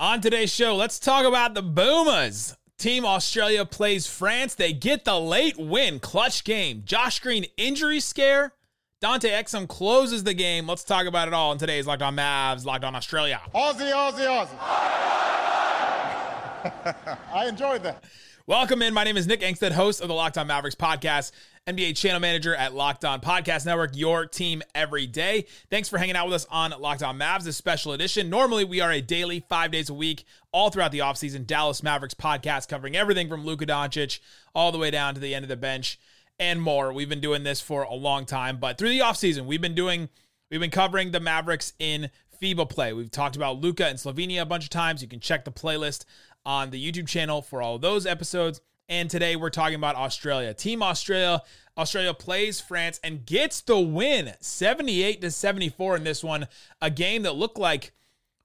On today's show, let's talk about the Boomers. Team Australia plays France. They get the late win, clutch game. Josh Green injury scare Dante Exum closes the game. Let's talk about it all in today's Locked On Mavs, Locked On Australia. Aussie, Aussie, Aussie. I enjoyed that. Welcome in. My name is Nick Angstadt, host of the Locked On Mavericks podcast, NBA channel manager at Locked On Podcast Network, your team every day. Thanks for hanging out with us on Locked On Mavs, this special edition. Normally, we are a daily, five days a week, all throughout the offseason, Dallas Mavericks podcast covering everything from Luka Doncic all the way down to the end of the bench and more. We've been doing this for a long time, but through the offseason, we've been doing we've been covering the Mavericks in FIBA play. We've talked about Luka and Slovenia a bunch of times. You can check the playlist on the YouTube channel for all those episodes. And today we're talking about Australia. Team Australia, Australia plays France and gets the win 78 to 74 in this one, a game that looked like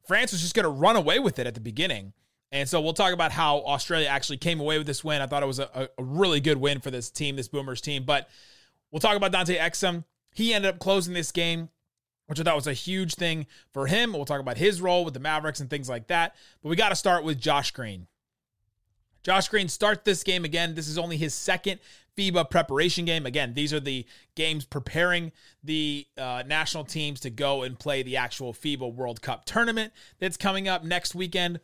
France was just going to run away with it at the beginning. And so we'll talk about how Australia actually came away with this win. I thought it was a, a really good win for this team, this Boomers team. But we'll talk about Dante Exum. He ended up closing this game, which I thought was a huge thing for him. We'll talk about his role with the Mavericks and things like that. But we got to start with Josh Green. Josh Green starts this game again. This is only his second FIBA preparation game. Again, these are the games preparing the uh, national teams to go and play the actual FIBA World Cup tournament that's coming up next weekend.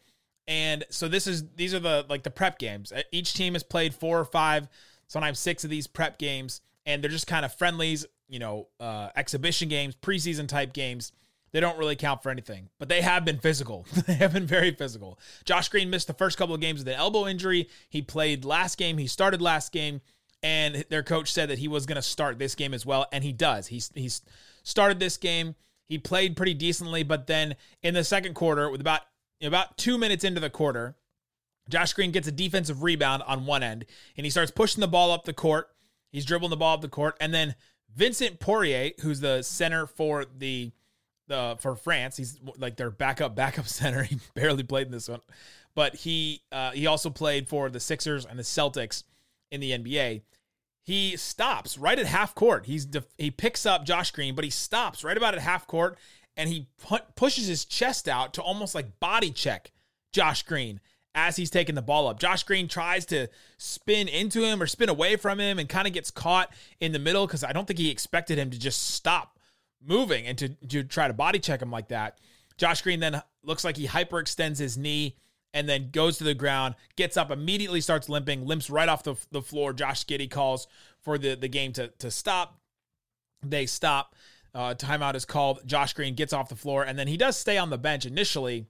And so this is these are the like the prep games. Each team has played four or five, sometimes six of these prep games, and they're just kind of friendlies, you know, uh, exhibition games, preseason type games. They don't really count for anything, but they have been physical. they have been very physical. Josh Green missed the first couple of games with an elbow injury. He played last game. He started last game, and their coach said that he was going to start this game as well, and he does. He's he's started this game. He played pretty decently, but then in the second quarter, with about about two minutes into the quarter, Josh Green gets a defensive rebound on one end and he starts pushing the ball up the court. He's dribbling the ball up the court. And then Vincent Poirier, who's the center for the the for France, he's like their backup backup center. He barely played in this one, but he uh, he also played for the Sixers and the Celtics in the NBA. He stops right at half court. He's def- he picks up Josh Green, but he stops right about at half court and he pu- pushes his chest out to almost like body check Josh Green as he's taking the ball up. Josh Green tries to spin into him or spin away from him and kind of gets caught in the middle because I don't think he expected him to just stop moving and to, to try to body check him like that. Josh Green then looks like he hyperextends his knee and then goes to the ground, gets up, immediately starts limping, limps right off the, the floor. Josh Giddey calls for the, the game to, to stop. They stop. Uh, timeout is called. Josh Green gets off the floor, and then he does stay on the bench initially,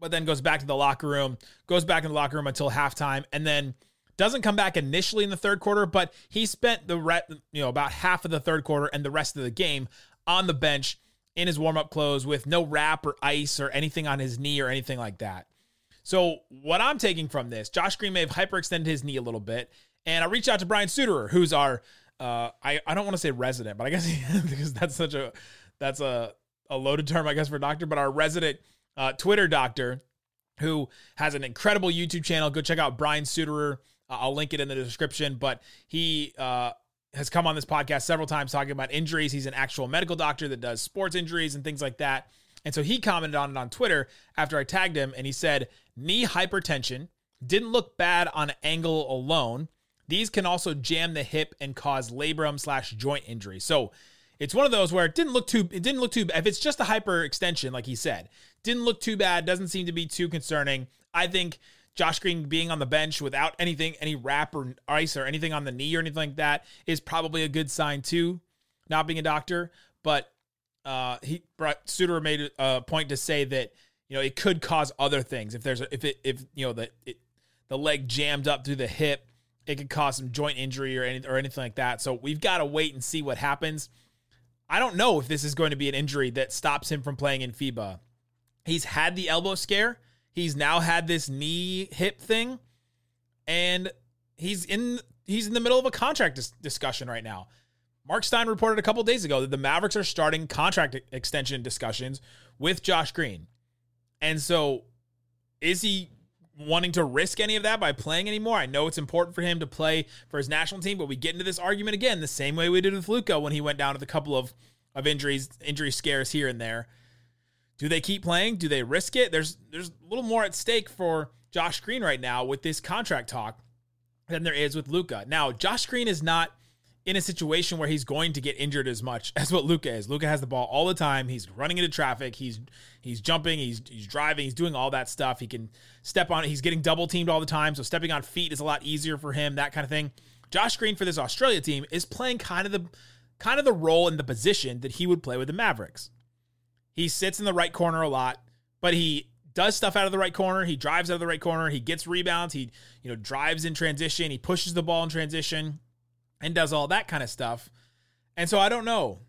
but then goes back to the locker room, goes back in the locker room until halftime, and then doesn't come back initially in the third quarter, but he spent the re- you know about half of the third quarter and the rest of the game on the bench in his warm up clothes with no wrap or ice or anything on his knee or anything like that. So what I'm taking from this, Josh Green may have hyperextended his knee a little bit, and I reached out to Brian Sutterer, who's our uh, I, I don't want to say resident, but I guess because that's such a that's a, a loaded term, I guess, for doctor, but our resident uh, Twitter doctor who has an incredible YouTube channel. Go check out Brian Sutterer. Uh, I'll link it in the description, but he uh, has come on this podcast several times talking about injuries. He's an actual medical doctor that does sports injuries and things like that. And so he commented on it on Twitter after I tagged him, and he said, knee hypertension didn't look bad on angle alone these can also jam the hip and cause labrum slash joint injury. So it's one of those where it didn't look too it didn't look too if it's just a hyperextension, like he said, didn't look too bad, doesn't seem to be too concerning. I think Josh Green being on the bench without anything, any wrap or ice or anything on the knee or anything like that is probably a good sign too. Not being a doctor, but uh, he brought Suter made a point to say that you know it could cause other things if there's a, if it if you know the it, the leg jammed up through the hip it could cause some joint injury or, any, or anything like that. So we've got to wait and see what happens. I don't know if this is going to be an injury that stops him from playing in FIBA. He's had the elbow scare. He's now had this knee hip thing, and he's in he's in the middle of a contract dis- discussion right now. Mark Stein reported a couple days ago that the Mavericks are starting contract extension discussions with Josh Green. And so is he wanting to risk any of that by playing anymore? I know it's important for him to play for his national team, but we get into this argument again the same way we did with Luka when he went down with a couple of, of injuries, injury scares here and there. Do they keep playing? Do they risk it? There's there's a little more at stake for Josh Green right now with this contract talk than there is with Luka. Now, Josh Green is not in a situation where he's going to get injured as much as what Luka is. Luka has the ball all the time. He's running into traffic. He's he's jumping. He's he's driving. He's doing all that stuff. He can step on it. He's getting double teamed all the time. So stepping on feet is a lot easier for him. That kind of thing. Josh Green for this Australia team is playing kind of the kind of the role in the position that he would play with the Mavericks. He sits in the right corner a lot, but he does stuff out of the right corner. He drives out of the right corner. He gets rebounds. He, you know, drives in transition. He pushes the ball in transition and does all that kind of stuff. And so I don't know.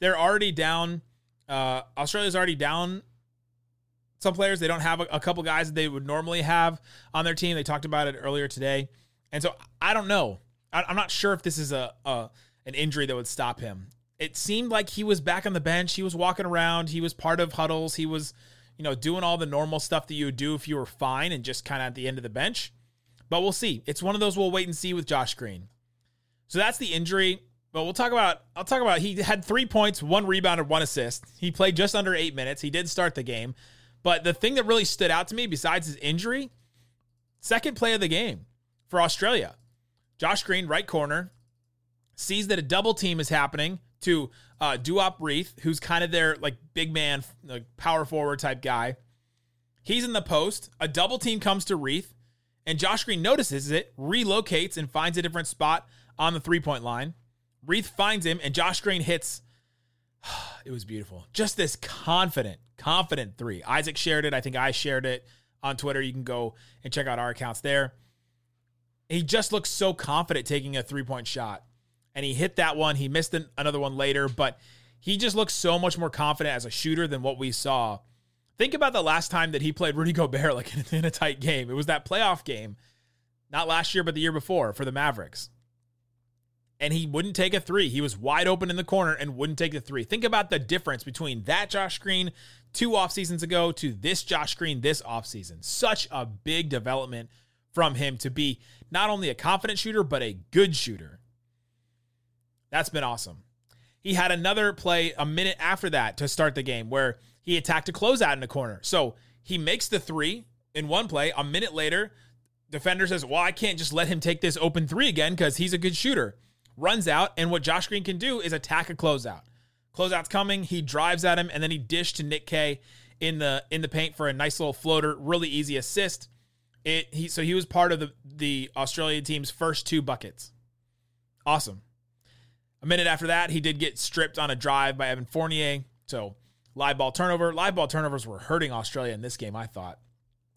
They're already down. Uh, Australia's already down some players. They don't have a, a couple guys that they would normally have on their team. They talked about it earlier today. And so I don't know. I, I'm not sure if this is a, a an injury that would stop him. It seemed like he was back on the bench. He was walking around. He was part of huddles. He was you know, doing all the normal stuff that you would do if you were fine and just kind of at the end of the bench. But we'll see. It's one of those we'll wait and see with Josh Green. So that's the injury. But we'll talk about I'll talk about he had 3 points, 1 rebound and 1 assist. He played just under 8 minutes. He did start the game. But the thing that really stood out to me besides his injury, second play of the game for Australia. Josh Green, right corner, sees that a double team is happening to uh, Duop Reath, who's kind of their like big man, like power forward type guy. He's in the post. A double team comes to Reath, and Josh Green notices it, relocates, and finds a different spot on the three point line. Reath finds him, and Josh Green hits. It was beautiful. Just this confident, confident three. Isaac shared it. I think I shared it on Twitter. You can go and check out our accounts there. He just looks so confident taking a three point shot and he hit that one. He missed an, another one later, but he just looks so much more confident as a shooter than what we saw. Think about the last time that he played Rudy Gobert like in, in a tight game. It was that playoff game, not last year, but the year before for the Mavericks. And he wouldn't take a three. He was wide open in the corner and wouldn't take the three. Think about the difference between that Josh Green two off seasons ago to this Josh Green this offseason. Such a big development from him to be not only a confident shooter, but a good shooter. That's been awesome. He had another play a minute after that to start the game where he attacked a closeout in the corner. So he makes the three in one play. A minute later, defender says, Well, I can't just let him take this open three again because he's a good shooter. Runs out, and what Josh Green can do is attack a closeout. Closeout's coming, he drives at him, and then he dished to Nick Kay in the in the paint for a nice little floater, really easy assist. It he so he was part of the the Australian team's first two buckets. Awesome. A minute after that, he did get stripped on a drive by Evan Fournier. So live ball turnover. Live ball turnovers were hurting Australia in this game, I thought,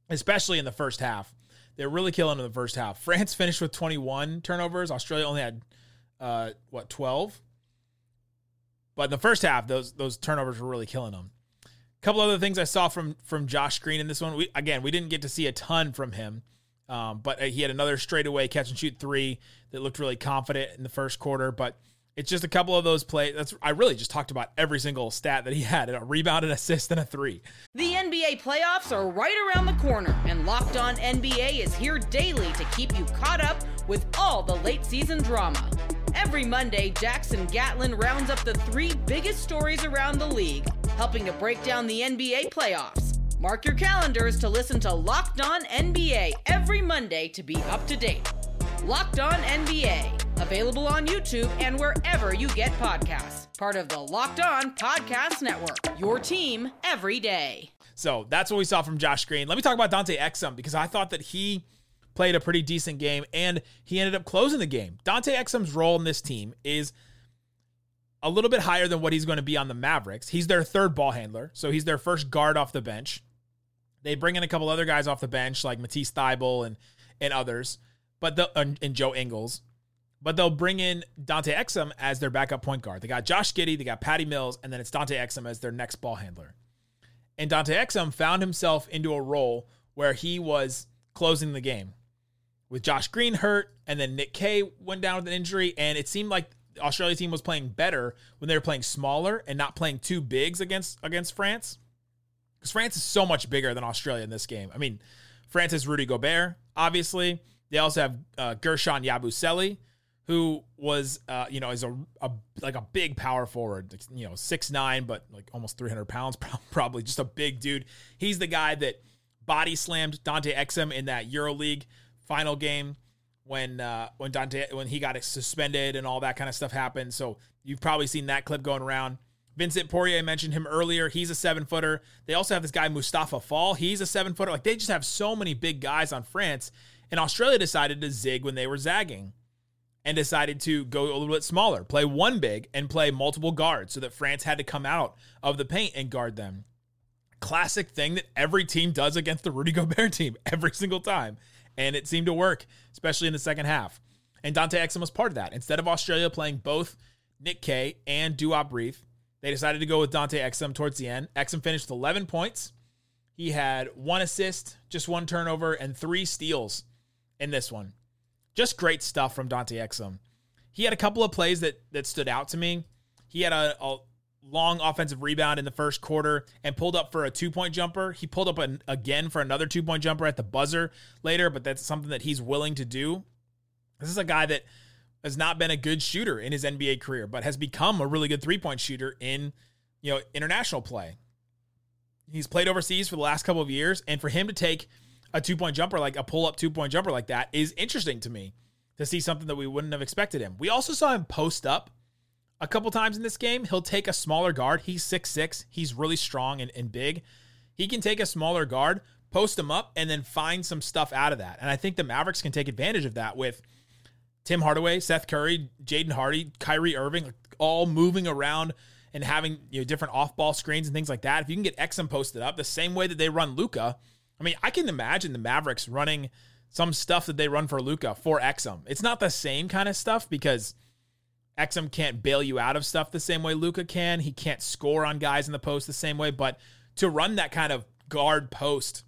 especially in the first half. They're really killing in the first half. France finished with 21 turnovers. Australia only had uh, what 12. But in the first half, those those turnovers were really killing them. A couple other things I saw from from Josh Green in this one. We again we didn't get to see a ton from him, um, but he had another straightaway catch and shoot three that looked really confident in the first quarter. But it's just a couple of those plays. That's I really just talked about every single stat that he had: a rebound, an assist, and a three. The NBA playoffs are right around the corner, and Locked On NBA is here daily to keep you caught up with all the late season drama. Every Monday, Jackson Gatlin rounds up the three biggest stories around the league, helping to break down the NBA playoffs. Mark your calendars to listen to Locked On NBA every Monday to be up to date. Locked On NBA Available on YouTube and wherever you get podcasts. Part of the Locked On Podcast Network. Your team every day. So that's what we saw from Josh Green. Let me talk about Dante Exum because I thought that he played a pretty decent game and he ended up closing the game. Dante Exum's role in this team is a little bit higher than what he's going to be on the Mavericks. He's their third ball handler, so he's their first guard off the bench. They bring in a couple other guys off the bench like Matisse Thybulle and and others, but the and Joe Ingles but they'll bring in Dante Exum as their backup point guard. They got Josh Giddey, they got Patty Mills, and then it's Dante Exum as their next ball handler. And Dante Exum found himself into a role where he was closing the game with Josh Green hurt, and then Nick Kay went down with an injury, and it seemed like the Australia team was playing better when they were playing smaller and not playing two bigs against against France. Because France is so much bigger than Australia in this game. I mean, France has Rudy Gobert, obviously. They also have uh, Guerschon Yabusele, who was, uh, you know, is a, a like a big power forward, you know, six nine, but like almost 300 pounds, probably just a big dude. He's the guy that body slammed Dante Exum in that EuroLeague final game when uh, when Dante when he got suspended and all that kind of stuff happened. So you've probably seen that clip going around. Vincent Poirier, I mentioned him earlier. He's a seven footer. They also have this guy Mustafa Fall. He's a seven footer. Like they just have so many big guys on France. And Australia decided to zig when they were zagging and decided to go a little bit smaller, play one big and play multiple guards so that France had to come out of the paint and guard them. Classic thing that every team does against the Rudy Gobert team every single time and it seemed to work, especially in the second half. And Dante Exum was part of that. Instead of Australia playing both Nick Kay and Duop Reath, they decided to go with Dante Exum towards the end. Exum finished with 11 points. He had one assist, just one turnover, and three steals in this one. Just great stuff from Dante Exum. He had a couple of plays that that stood out to me. He had a, a long offensive rebound in the first quarter and pulled up for a two point jumper. He pulled up an, again for another two point jumper at the buzzer later, but that's something that he's willing to do. This is a guy that has not been a good shooter in his NBA career, but has become a really good three point shooter in you know international play. He's played overseas for the last couple of years, and for him to take a two point jumper like a pull up two point jumper like that is interesting to me to see something that we wouldn't have expected him. We also saw him post up a couple times in this game. He'll take a smaller guard. He's six six. He's really strong and, and big. He can take a smaller guard, post him up, and then find some stuff out of that. And I think the Mavericks can take advantage of that with Tim Hardaway, Seth Curry, Jaden Hardy, Kyrie Irving, all moving around and having you know different off-ball screens and things like that. If you can get Exum posted up the same way that they run Luka, I mean, I can imagine the Mavericks running some stuff that they run for Luka for Exum. It's not the same kind of stuff because Exum can't bail you out of stuff the same way Luka can. He can't score on guys in the post the same way. But to run that kind of guard post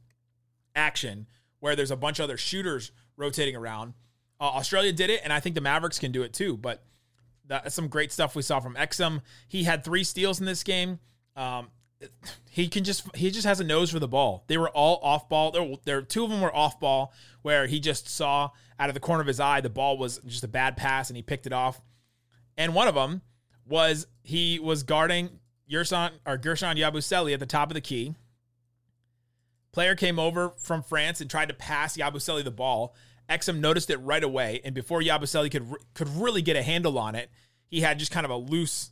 action where there's a bunch of other shooters rotating around, uh, Australia did it, and I think the Mavericks can do it too. But that's some great stuff we saw from Exum. He had three steals in this game. Um, he can just he just has a nose for the ball. They were all off ball. There, there two of them were off ball where he just saw out of the corner of his eye the ball was just a bad pass and he picked it off. And one of them was he was guarding Yerson or Guerschon Yabusele at the top of the key. Player came over from France and tried to pass Yabusele the ball. Exum noticed it right away, and before Yabusele could could really get a handle on it, he had just kind of a loose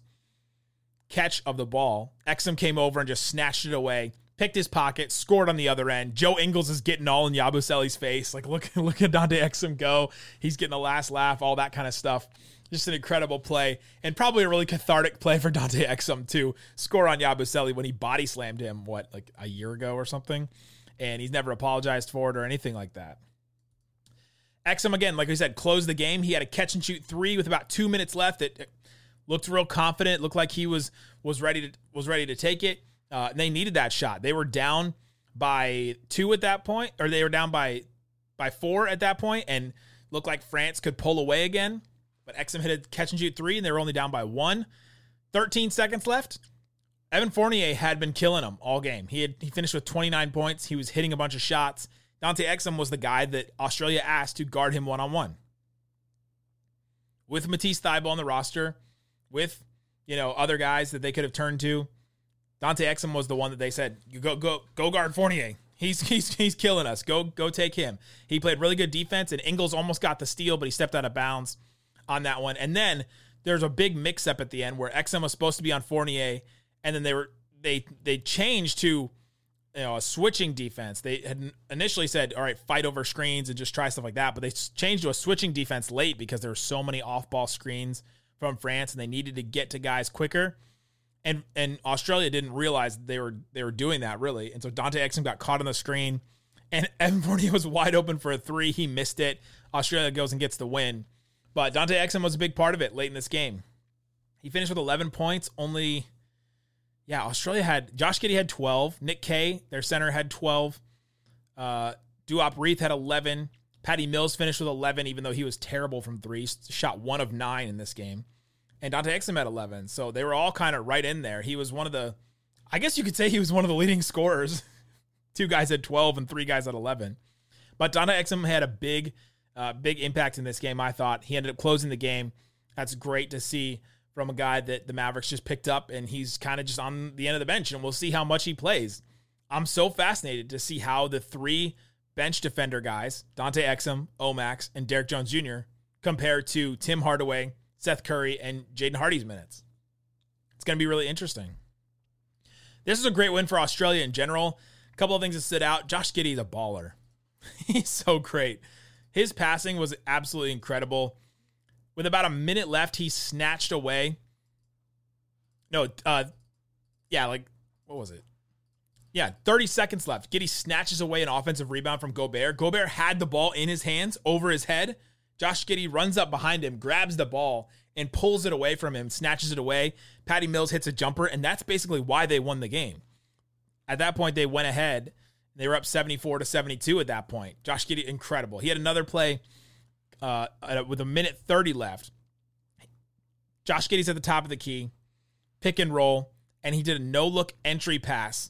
catch of the ball. Exum came over and just snatched it away, picked his pocket, scored on the other end. Joe Ingles is getting all in Yabusele's face, like look look at Dante Exum go. He's getting the last laugh, all that kind of stuff. Just an incredible play and probably a really cathartic play for Dante Exum to score on Yabusele when he body slammed him, what, like a year ago or something? And he's never apologized for it or anything like that. Exum, again, like I said, closed the game. He had a catch and shoot three with about two minutes left. It looked real confident. Looked like he was was ready to was ready to take it. Uh, they needed that shot. They were down by two at that point, or they were down by by four at that point, and looked like France could pull away again. But Exum hit a catch and shoot three, and they were only down by one. 13 seconds left. Evan Fournier had been killing them all game. He had he finished with 29 points. He was hitting a bunch of shots. Dante Exum was the guy that Australia asked to guard him one on one. With Matisse Thybulle on the roster, with you know other guys that they could have turned to, Dante Exum was the one that they said, "You go go go guard Fournier. He's he's he's killing us. Go go take him." He played really good defense, and Ingles almost got the steal, but he stepped out of bounds on that one. And then there's a big mix up at the end where Exum was supposed to be on Fournier, and then they were they they changed to you know a switching defense. They had initially said, "All right, fight over screens and just try stuff like that," but they changed to a switching defense late because there were so many off-ball screens from France, and they needed to get to guys quicker. And and Australia didn't realize they were they were doing that really, and so Dante Exum got caught on the screen, and Evan Fournier was wide open for a three. He missed it. Australia goes and gets the win. But Dante Exum was a big part of it late in this game. He finished with 11 points. Only, yeah, Australia had Josh Giddey had 12. Nick Kay, their center, had 12. Uh, Duop Reath had 11. Patty Mills finished with 11, even though he was terrible from three. Shot one of nine in this game. And Dante Exum had 11. So they were all kind of right in there. He was one of the, I guess you could say he was one of the leading scorers. Two guys had 12 and three guys at 11. But Dante Exum had a big, uh, big impact in this game, I thought. He ended up closing the game. That's great to see from a guy that the Mavericks just picked up, and he's kind of just on the end of the bench, and we'll see how much he plays. I'm so fascinated to see how the three bench defender guys, Dante Exum, Omax, and Derrick Jones Jr., compared to Tim Hardaway, Seth Curry, and Jaden Hardy's minutes. It's going to be really interesting. This is a great win for Australia in general. A couple of things that stood out. Josh Giddey is a baller. He's so great. His passing was absolutely incredible. With about a minute left, he snatched away. No, uh, yeah, like what was it? Yeah, 30 seconds left. Giddey snatches away an offensive rebound from Gobert. Gobert had the ball in his hands over his head. Josh Giddey runs up behind him, grabs the ball, and pulls it away from him, snatches it away. Patty Mills hits a jumper, and that's basically why they won the game. At that point, they went ahead. They were up 74 to 72 at that point. Josh Giddey, incredible. He had another play uh, with a minute 30 left. Josh Giddey's at the top of the key, pick and roll, and he did a no look entry pass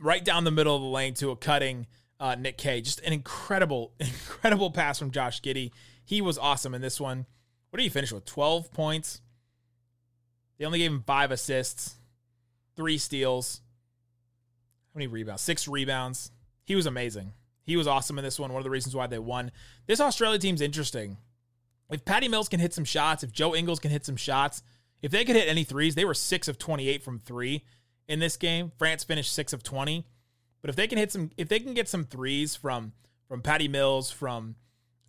right down the middle of the lane to a cutting uh, Nick Kay. Just an incredible, incredible pass from Josh Giddey. He was awesome in this one. What did he finish with? 12 points. They only gave him five assists, three steals. How many rebounds? Six rebounds. He was amazing. He was awesome in this one. One of the reasons why they won. This Australia team's interesting. If Patty Mills can hit some shots, if Joe Ingles can hit some shots, if they could hit any threes, they were six of 28 from three in this game. France finished six of 20. But if they can hit some, if they can get some threes from from Patty Mills, from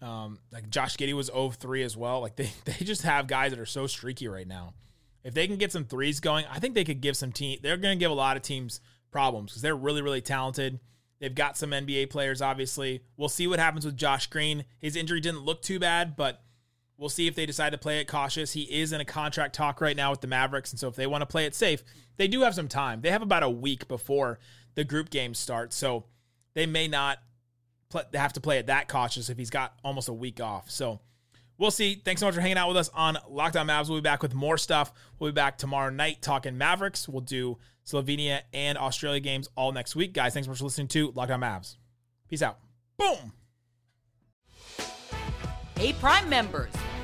um, like Josh Giddey was 0 3 as well. Like they they just have guys that are so streaky right now. If they can get some threes going, I think they could give some team. They're going to give a lot of teams problems because they're really really talented. They've got some NBA players, obviously. We'll see what happens with Josh Green. His injury didn't look too bad, but we'll see if they decide to play it cautious. He is in a contract talk right now with the Mavericks, and so if they want to play it safe, they do have some time. They have about a week before the group games start, so they may not have to play it that cautious if he's got almost a week off. So we'll see. Thanks so much for hanging out with us on Locked On Mavs. We'll be back with more stuff. We'll be back tomorrow night talking Mavericks. We'll do Slovenia, and Australia games all next week. Guys, thanks so much for listening to Locked On Mavs. Peace out. Boom. Hey, Prime members,